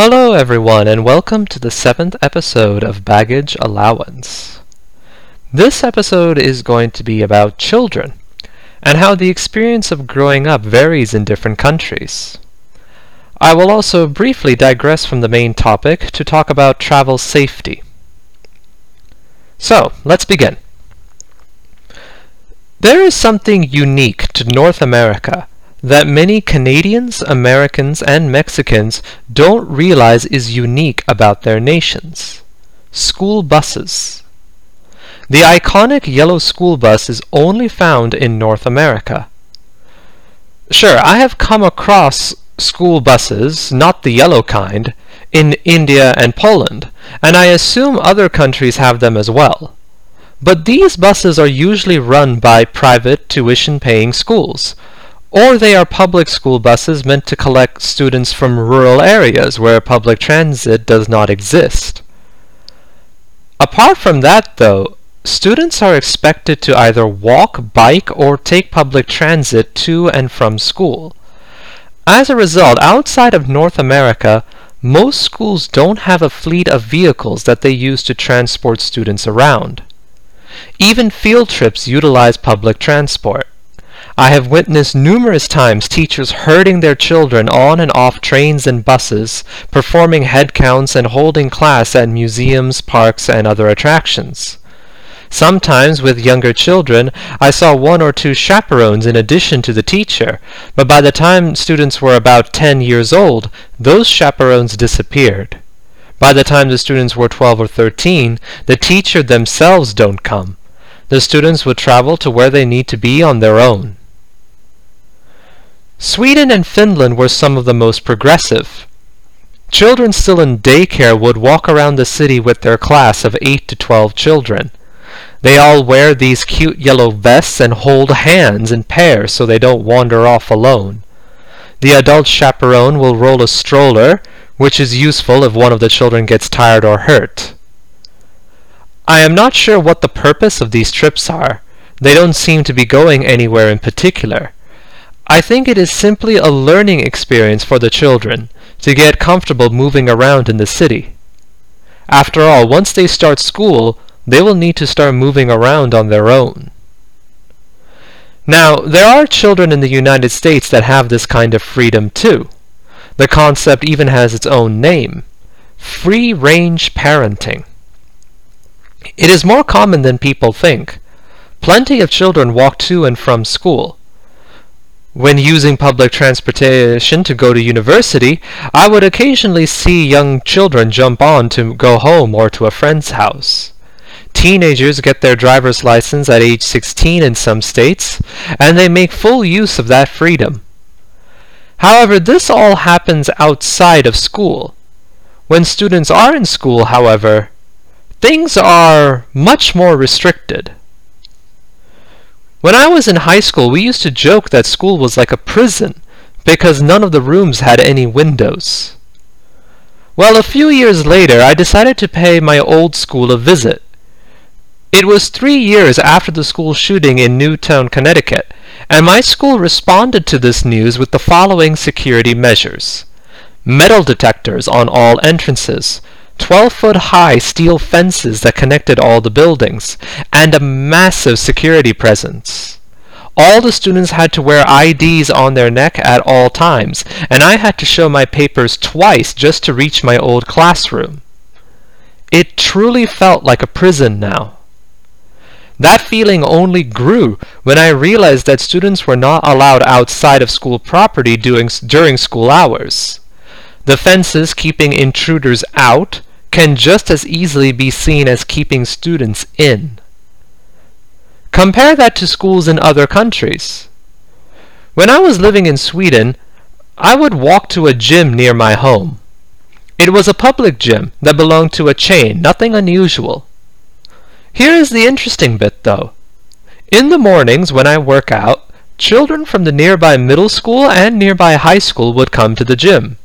Hello, everyone, and welcome to the seventh episode of Baggage Allowance. This episode is going to be about children and how the experience of growing up varies in different countries. I will also briefly digress from the main topic to talk about travel safety. So, let's begin. There is something unique to North America that many Canadians, Americans, and Mexicans don't realize is unique about their nations. School buses. The iconic yellow school bus is only found in North America. Sure, I have come across school buses, not the yellow kind, in India and Poland, and I assume other countries have them as well. But these buses are usually run by private tuition-paying schools, or they are public school buses meant to collect students from rural areas where public transit does not exist. Apart from that, though, students are expected to either walk, bike, or take public transit to and from school. As a result, outside of North America, most schools don't have a fleet of vehicles that they use to transport students around. Even field trips utilize public transport. I have witnessed numerous times teachers herding their children on and off trains and buses, performing head counts and holding class at museums, parks, and other attractions. Sometimes with younger children, I saw one or two chaperones in addition to the teacher, but by the time students were about 10 years old, those chaperones disappeared. By the time the students were 12 or 13, the teacher themselves don't come. The students would travel to where they need to be on their own. Sweden and Finland were some of the most progressive. Children still in daycare would walk around the city with their class of 8 to 12 children. They all wear these cute yellow vests and hold hands in pairs so they don't wander off alone. The adult chaperone will roll a stroller, which is useful if one of the children gets tired or hurt. I am not sure what the purpose of these trips are. They don't seem to be going anywhere in particular. I think it is simply a learning experience for the children to get comfortable moving around in the city. After all, once they start school, they will need to start moving around on their own. Now, there are children in the United States that have this kind of freedom too. The concept even has its own name free range parenting. It is more common than people think. Plenty of children walk to and from school. When using public transportation to go to university, I would occasionally see young children jump on to go home or to a friend's house. Teenagers get their driver's license at age 16 in some states, and they make full use of that freedom. However, this all happens outside of school. When students are in school, however, things are much more restricted. When I was in high school, we used to joke that school was like a prison because none of the rooms had any windows. Well, a few years later, I decided to pay my old school a visit. It was three years after the school shooting in Newtown, Connecticut, and my school responded to this news with the following security measures. Metal detectors on all entrances, 12 foot high steel fences that connected all the buildings, and a massive security presence. All the students had to wear IDs on their neck at all times, and I had to show my papers twice just to reach my old classroom. It truly felt like a prison now. That feeling only grew when I realized that students were not allowed outside of school property during, during school hours. The fences keeping intruders out can just as easily be seen as keeping students in. Compare that to schools in other countries. When I was living in Sweden, I would walk to a gym near my home. It was a public gym that belonged to a chain, nothing unusual. Here is the interesting bit, though. In the mornings when I work out, children from the nearby middle school and nearby high school would come to the gym.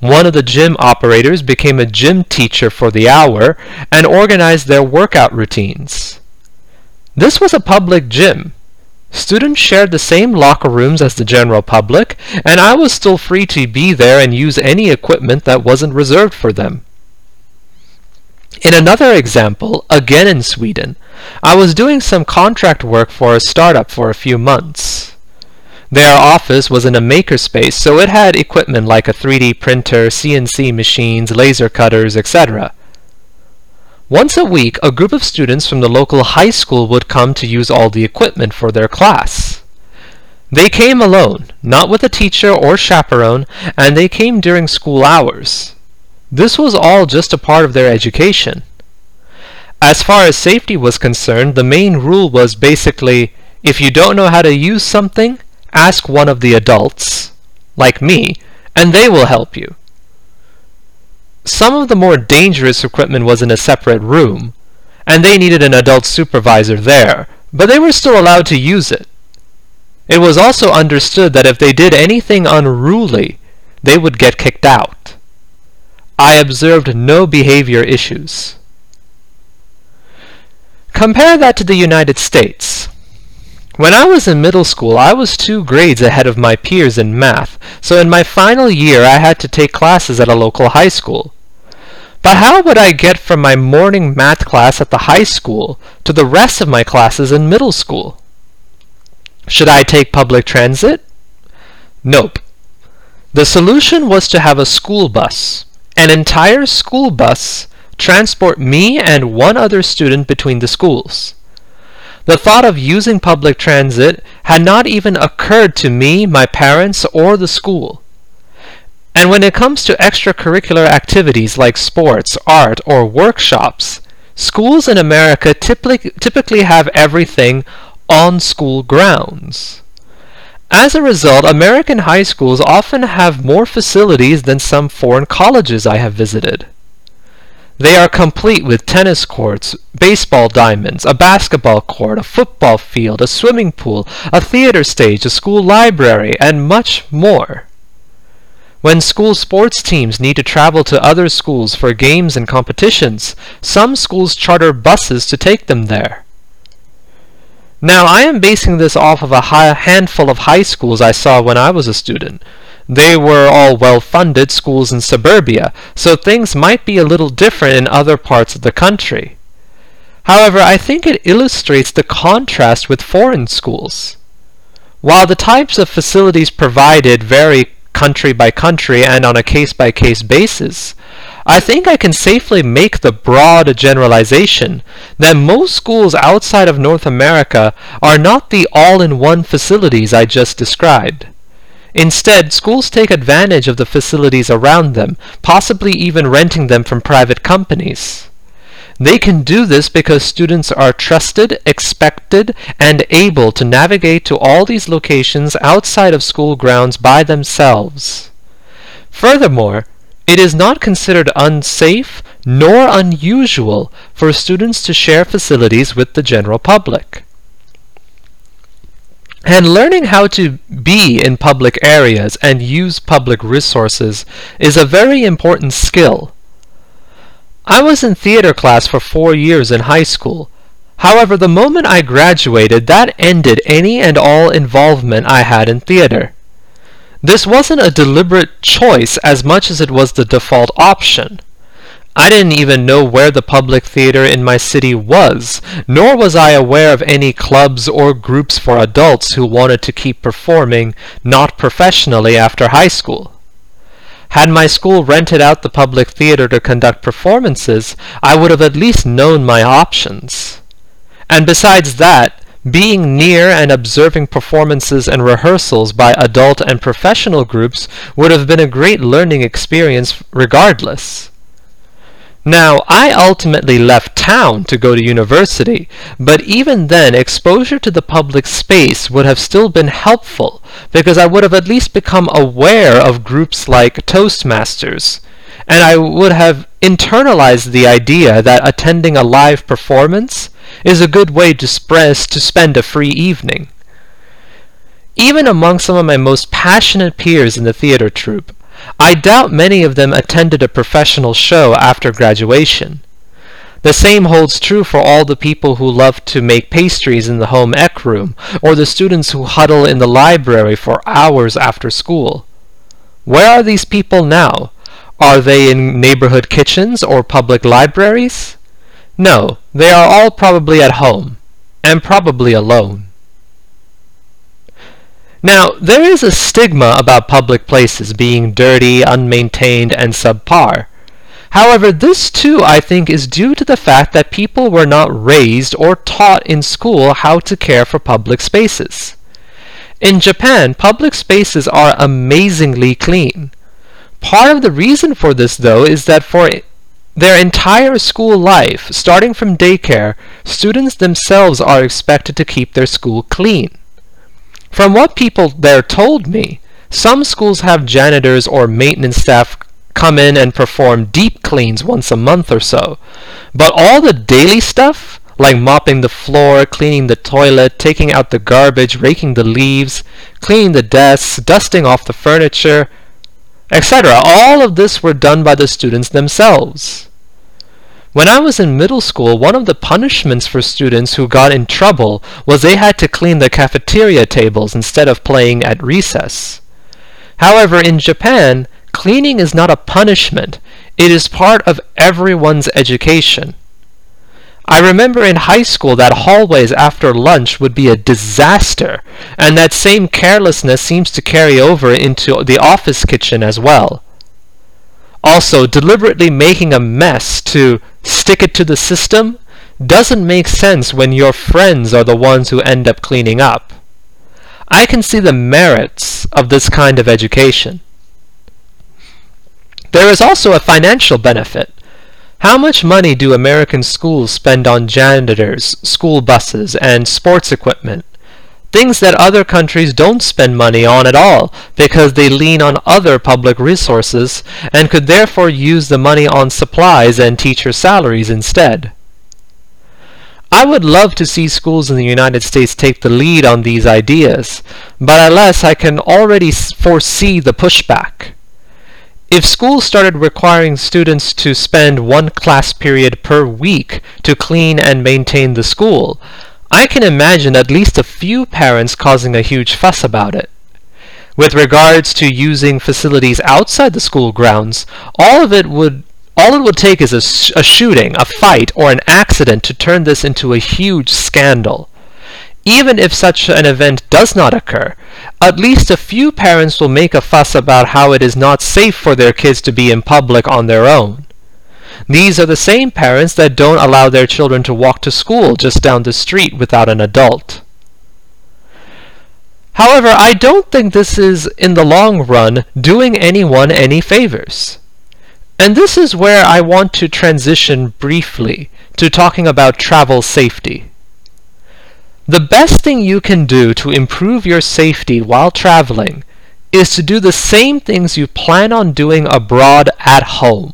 One of the gym operators became a gym teacher for the hour and organized their workout routines. This was a public gym. Students shared the same locker rooms as the general public, and I was still free to be there and use any equipment that wasn't reserved for them. In another example, again in Sweden, I was doing some contract work for a startup for a few months. Their office was in a makerspace, so it had equipment like a 3D printer, CNC machines, laser cutters, etc. Once a week, a group of students from the local high school would come to use all the equipment for their class. They came alone, not with a teacher or chaperone, and they came during school hours. This was all just a part of their education. As far as safety was concerned, the main rule was basically if you don't know how to use something, ask one of the adults, like me, and they will help you. Some of the more dangerous equipment was in a separate room, and they needed an adult supervisor there, but they were still allowed to use it. It was also understood that if they did anything unruly, they would get kicked out. I observed no behavior issues. Compare that to the United States. When I was in middle school, I was two grades ahead of my peers in math, so in my final year I had to take classes at a local high school. But how would I get from my morning math class at the high school to the rest of my classes in middle school? Should I take public transit? Nope. The solution was to have a school bus, an entire school bus, transport me and one other student between the schools. The thought of using public transit had not even occurred to me, my parents, or the school. And when it comes to extracurricular activities like sports, art, or workshops, schools in America typically, typically have everything on school grounds. As a result, American high schools often have more facilities than some foreign colleges I have visited. They are complete with tennis courts, baseball diamonds, a basketball court, a football field, a swimming pool, a theater stage, a school library, and much more. When school sports teams need to travel to other schools for games and competitions, some schools charter buses to take them there. Now, I am basing this off of a handful of high schools I saw when I was a student. They were all well-funded schools in suburbia, so things might be a little different in other parts of the country. However, I think it illustrates the contrast with foreign schools. While the types of facilities provided vary country by country and on a case-by-case basis, I think I can safely make the broad generalization that most schools outside of North America are not the all-in-one facilities I just described. Instead, schools take advantage of the facilities around them, possibly even renting them from private companies. They can do this because students are trusted, expected, and able to navigate to all these locations outside of school grounds by themselves. Furthermore, it is not considered unsafe nor unusual for students to share facilities with the general public. And learning how to be in public areas and use public resources is a very important skill. I was in theater class for four years in high school. However, the moment I graduated, that ended any and all involvement I had in theater. This wasn't a deliberate choice as much as it was the default option. I didn't even know where the public theater in my city was, nor was I aware of any clubs or groups for adults who wanted to keep performing, not professionally, after high school. Had my school rented out the public theater to conduct performances, I would have at least known my options. And besides that, being near and observing performances and rehearsals by adult and professional groups would have been a great learning experience regardless. Now, I ultimately left town to go to university, but even then exposure to the public space would have still been helpful because I would have at least become aware of groups like Toastmasters, and I would have internalized the idea that attending a live performance is a good way to, to spend a free evening. Even among some of my most passionate peers in the theater troupe, I doubt many of them attended a professional show after graduation. The same holds true for all the people who love to make pastries in the home ec room, or the students who huddle in the library for hours after school. Where are these people now? Are they in neighborhood kitchens or public libraries? No, they are all probably at home, and probably alone. Now, there is a stigma about public places being dirty, unmaintained, and subpar. However, this too, I think, is due to the fact that people were not raised or taught in school how to care for public spaces. In Japan, public spaces are amazingly clean. Part of the reason for this, though, is that for their entire school life, starting from daycare, students themselves are expected to keep their school clean. From what people there told me, some schools have janitors or maintenance staff come in and perform deep cleans once a month or so. But all the daily stuff, like mopping the floor, cleaning the toilet, taking out the garbage, raking the leaves, cleaning the desks, dusting off the furniture, etc., all of this were done by the students themselves. When I was in middle school, one of the punishments for students who got in trouble was they had to clean the cafeteria tables instead of playing at recess. However, in Japan, Cleaning is not a punishment, it is part of everyone's education. I remember in high school that hallways after lunch would be a disaster, and that same carelessness seems to carry over into the office kitchen as well. Also, deliberately making a mess to stick it to the system doesn't make sense when your friends are the ones who end up cleaning up. I can see the merits of this kind of education. There is also a financial benefit. How much money do American schools spend on janitors, school buses, and sports equipment? Things that other countries don't spend money on at all because they lean on other public resources and could therefore use the money on supplies and teacher salaries instead. I would love to see schools in the United States take the lead on these ideas, but alas, I can already foresee the pushback. If schools started requiring students to spend one class period per week to clean and maintain the school, I can imagine at least a few parents causing a huge fuss about it. With regards to using facilities outside the school grounds, all of it would all it would take is a, a shooting, a fight, or an accident to turn this into a huge scandal. Even if such an event does not occur, at least a few parents will make a fuss about how it is not safe for their kids to be in public on their own. These are the same parents that don't allow their children to walk to school just down the street without an adult. However, I don't think this is, in the long run, doing anyone any favors. And this is where I want to transition briefly to talking about travel safety. The best thing you can do to improve your safety while traveling is to do the same things you plan on doing abroad at home.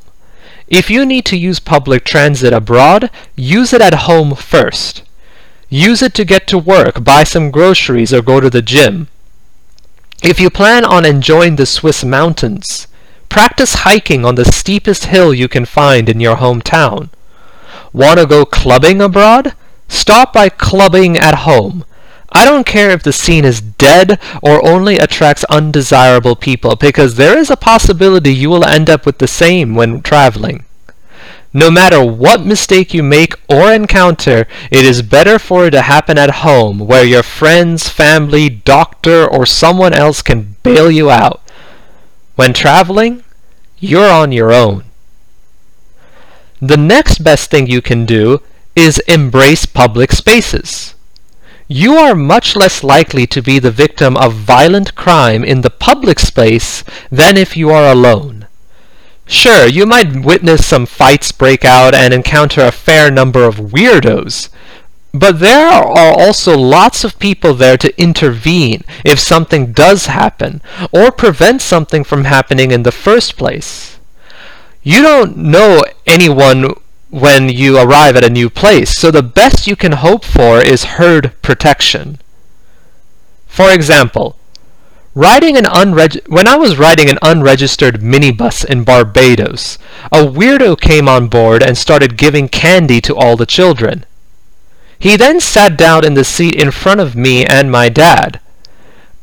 If you need to use public transit abroad, use it at home first. Use it to get to work, buy some groceries, or go to the gym. If you plan on enjoying the Swiss mountains, practice hiking on the steepest hill you can find in your hometown. Want to go clubbing abroad? Stop by clubbing at home. I don't care if the scene is dead or only attracts undesirable people, because there is a possibility you will end up with the same when traveling. No matter what mistake you make or encounter, it is better for it to happen at home, where your friends, family, doctor, or someone else can bail you out. When traveling, you're on your own. The next best thing you can do is embrace public spaces. You are much less likely to be the victim of violent crime in the public space than if you are alone. Sure, you might witness some fights break out and encounter a fair number of weirdos, but there are also lots of people there to intervene if something does happen, or prevent something from happening in the first place. You don't know anyone when you arrive at a new place. So the best you can hope for is herd protection. For example, Riding an unreg- when I was riding an unregistered minibus in Barbados, a weirdo came on board and started giving candy to all the children. He then sat down in the seat in front of me and my dad.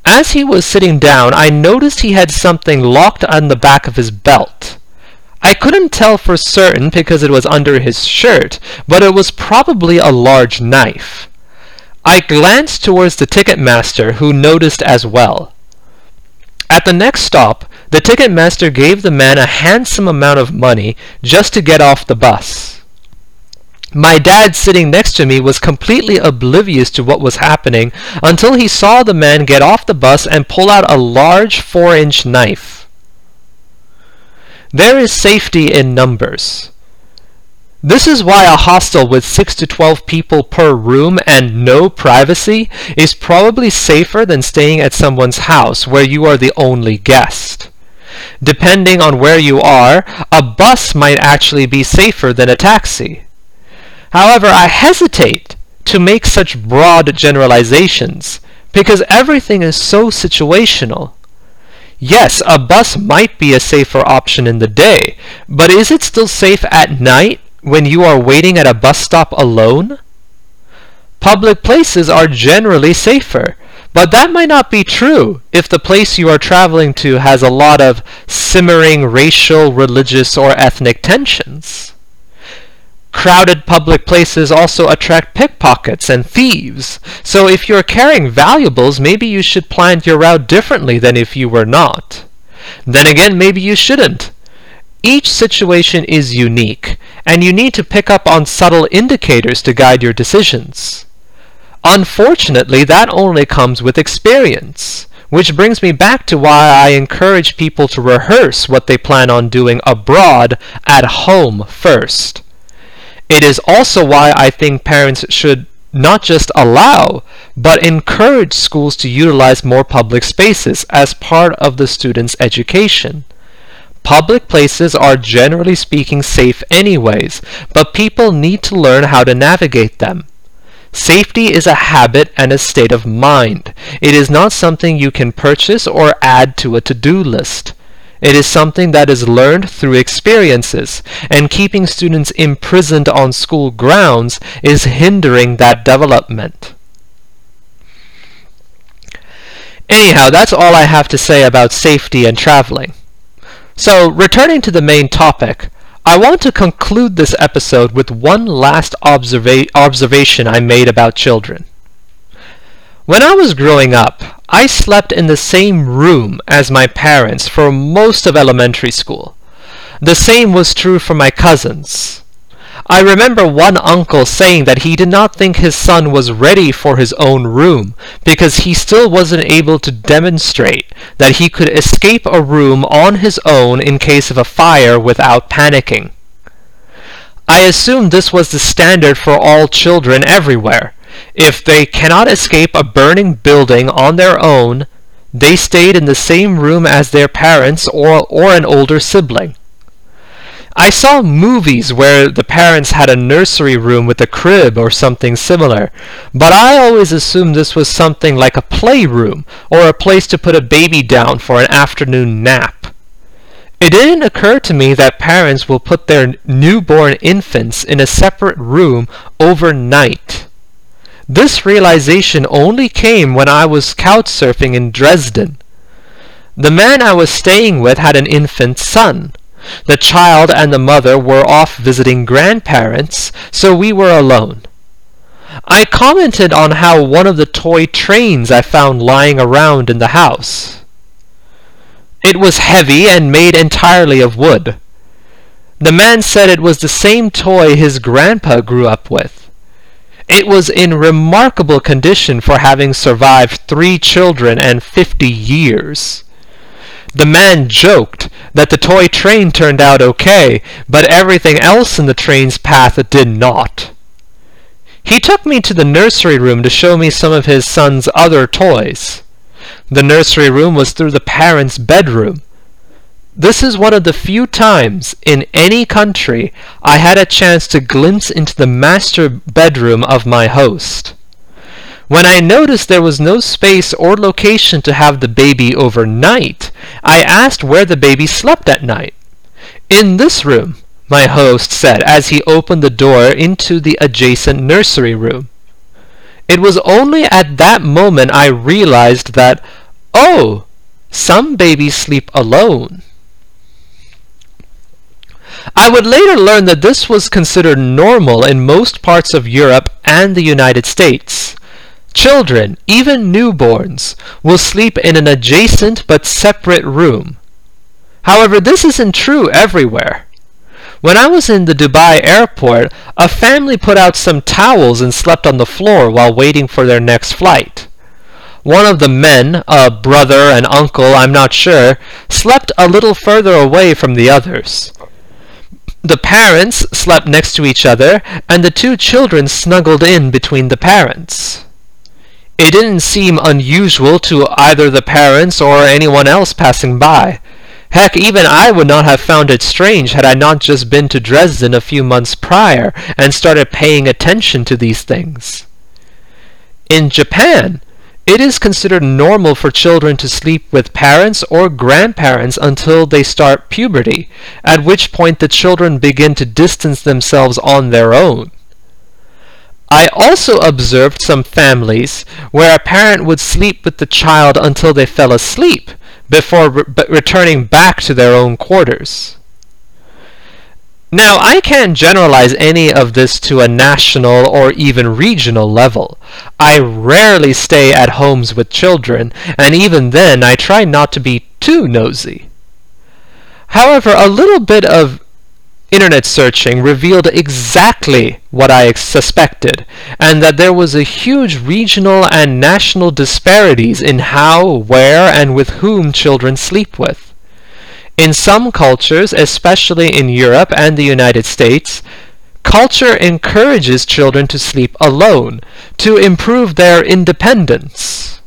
As he was sitting down, I noticed he had something locked on the back of his belt. I couldn't tell for certain because it was under his shirt, but it was probably a large knife. I glanced towards the ticket master, who noticed as well. At the next stop, the ticket master gave the man a handsome amount of money just to get off the bus. My dad sitting next to me was completely oblivious to what was happening until he saw the man get off the bus and pull out a large 4 inch knife. There is safety in numbers. This is why a hostel with 6 to 12 people per room and no privacy is probably safer than staying at someone's house where you are the only guest. Depending on where you are, a bus might actually be safer than a taxi. However, I hesitate to make such broad generalizations because everything is so situational. Yes, a bus might be a safer option in the day, but is it still safe at night when you are waiting at a bus stop alone? Public places are generally safer, but that might not be true if the place you are traveling to has a lot of simmering racial, religious, or ethnic tensions. Crowded public places also attract pickpockets and thieves, so if you're carrying valuables, maybe you should plan your route differently than if you were not. Then again, maybe you shouldn't. Each situation is unique, and you need to pick up on subtle indicators to guide your decisions. Unfortunately, that only comes with experience. Which brings me back to why I encourage people to rehearse what they plan on doing abroad at home first. It is also why I think parents should not just allow, but encourage schools to utilize more public spaces as part of the student's education. Public places are generally speaking safe anyways, but people need to learn how to navigate them. Safety is a habit and a state of mind. It is not something you can purchase or add to a to-do list. It is something that is learned through experiences, and keeping students imprisoned on school grounds is hindering that development. Anyhow, that's all I have to say about safety and traveling. So, returning to the main topic, I want to conclude this episode with one last observa- observation I made about children. When I was growing up, I slept in the same room as my parents for most of elementary school. The same was true for my cousins. I remember one uncle saying that he did not think his son was ready for his own room because he still wasn't able to demonstrate that he could escape a room on his own in case of a fire without panicking. I assumed this was the standard for all children everywhere, if they cannot escape a burning building on their own, they stayed in the same room as their parents or, or an older sibling. I saw movies where the parents had a nursery room with a crib or something similar, but I always assumed this was something like a playroom or a place to put a baby down for an afternoon nap. It didn't occur to me that parents will put their newborn infants in a separate room overnight. This realization only came when I was couch surfing in Dresden. The man I was staying with had an infant son. The child and the mother were off visiting grandparents, so we were alone. I commented on how one of the toy trains I found lying around in the house. It was heavy and made entirely of wood. The man said it was the same toy his grandpa grew up with. It was in remarkable condition for having survived three children and fifty years. The man joked that the toy train turned out okay, but everything else in the train's path did not. He took me to the nursery room to show me some of his son's other toys. The nursery room was through the parents' bedroom, this is one of the few times in any country I had a chance to glimpse into the master bedroom of my host. When I noticed there was no space or location to have the baby overnight, I asked where the baby slept at night. In this room, my host said as he opened the door into the adjacent nursery room. It was only at that moment I realized that, oh, some babies sleep alone. I would later learn that this was considered normal in most parts of Europe and the United States. Children, even newborns, will sleep in an adjacent but separate room. However, this isn't true everywhere. When I was in the Dubai airport, a family put out some towels and slept on the floor while waiting for their next flight. One of the men, a brother, an uncle, I'm not sure, slept a little further away from the others. The parents slept next to each other, and the two children snuggled in between the parents. It didn't seem unusual to either the parents or anyone else passing by. Heck, even I would not have found it strange had I not just been to Dresden a few months prior and started paying attention to these things. In Japan, it is considered normal for children to sleep with parents or grandparents until they start puberty, at which point the children begin to distance themselves on their own. I also observed some families where a parent would sleep with the child until they fell asleep, before re- returning back to their own quarters. Now, I can't generalize any of this to a national or even regional level. I rarely stay at homes with children, and even then I try not to be too nosy. However, a little bit of internet searching revealed exactly what I suspected, and that there was a huge regional and national disparities in how, where, and with whom children sleep with. In some cultures, especially in Europe and the United States, culture encourages children to sleep alone, to improve their independence.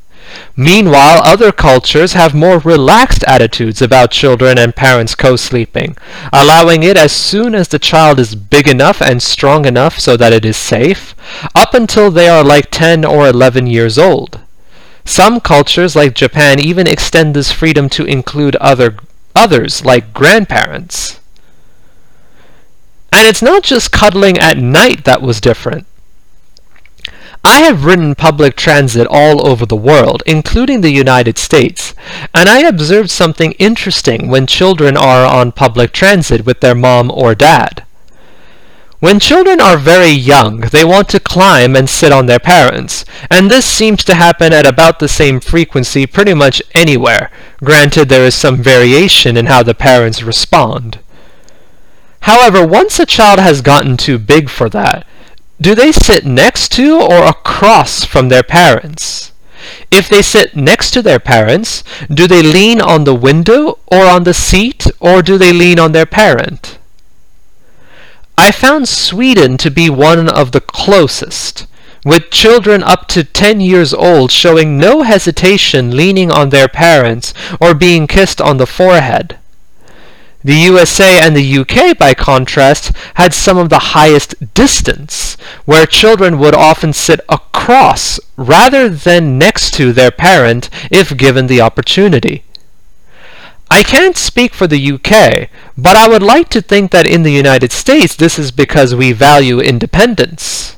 Meanwhile, other cultures have more relaxed attitudes about children and parents co-sleeping, allowing it as soon as the child is big enough and strong enough so that it is safe, up until they are like 10 or 11 years old. Some cultures, like Japan, even extend this freedom to include other others, like grandparents. And it's not just cuddling at night that was different. I have ridden public transit all over the world, including the United States, and I observed something interesting when children are on public transit with their mom or dad. When children are very young, they want to climb and sit on their parents, and this seems to happen at about the same frequency pretty much anywhere, granted there is some variation in how the parents respond. However, once a child has gotten too big for that, do they sit next to or across from their parents? If they sit next to their parents, do they lean on the window or on the seat or do they lean on their parent? I found Sweden to be one of the closest, with children up to 10 years old showing no hesitation leaning on their parents or being kissed on the forehead. The USA and the UK, by contrast, had some of the highest distance, where children would often sit across rather than next to their parent if given the opportunity. I can't speak for the UK, but I would like to think that in the United States this is because we value independence.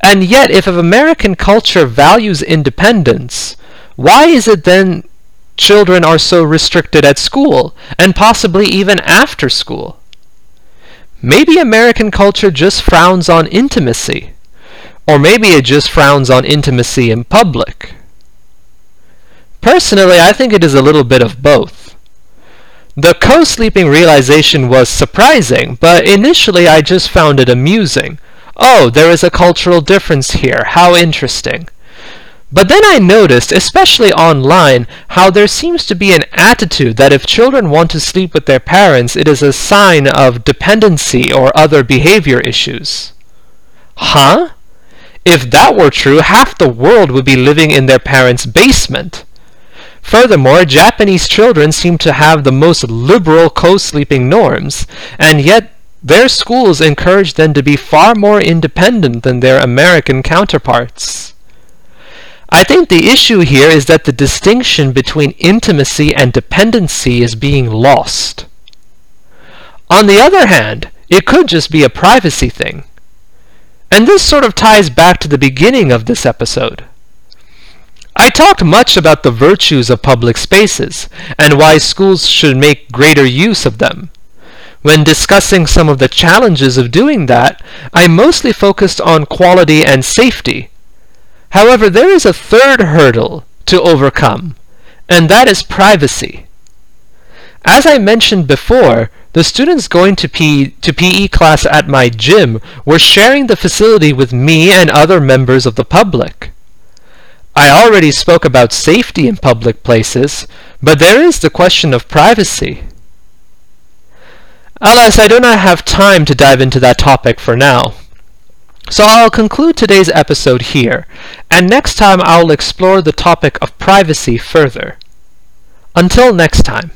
And yet, if American culture values independence, why is it then children are so restricted at school, and possibly even after school. Maybe American culture just frowns on intimacy, or maybe it just frowns on intimacy in public. Personally, I think it is a little bit of both. The co-sleeping realization was surprising, but initially I just found it amusing. Oh, there is a cultural difference here. How interesting. But then I noticed, especially online, how there seems to be an attitude that if children want to sleep with their parents, it is a sign of dependency or other behavior issues. Huh? If that were true, half the world would be living in their parents' basement. Furthermore, Japanese children seem to have the most liberal co-sleeping norms, and yet their schools encourage them to be far more independent than their American counterparts. I think the issue here is that the distinction between intimacy and dependency is being lost. On the other hand, it could just be a privacy thing. And this sort of ties back to the beginning of this episode. I talked much about the virtues of public spaces and why schools should make greater use of them. When discussing some of the challenges of doing that, I mostly focused on quality and safety. However, there is a third hurdle to overcome, and that is privacy. As I mentioned before, the students going to, P- to PE class at my gym were sharing the facility with me and other members of the public. I already spoke about safety in public places, but there is the question of privacy. Alas, I do not have time to dive into that topic for now. So I'll conclude today's episode here, and next time I'll explore the topic of privacy further. Until next time.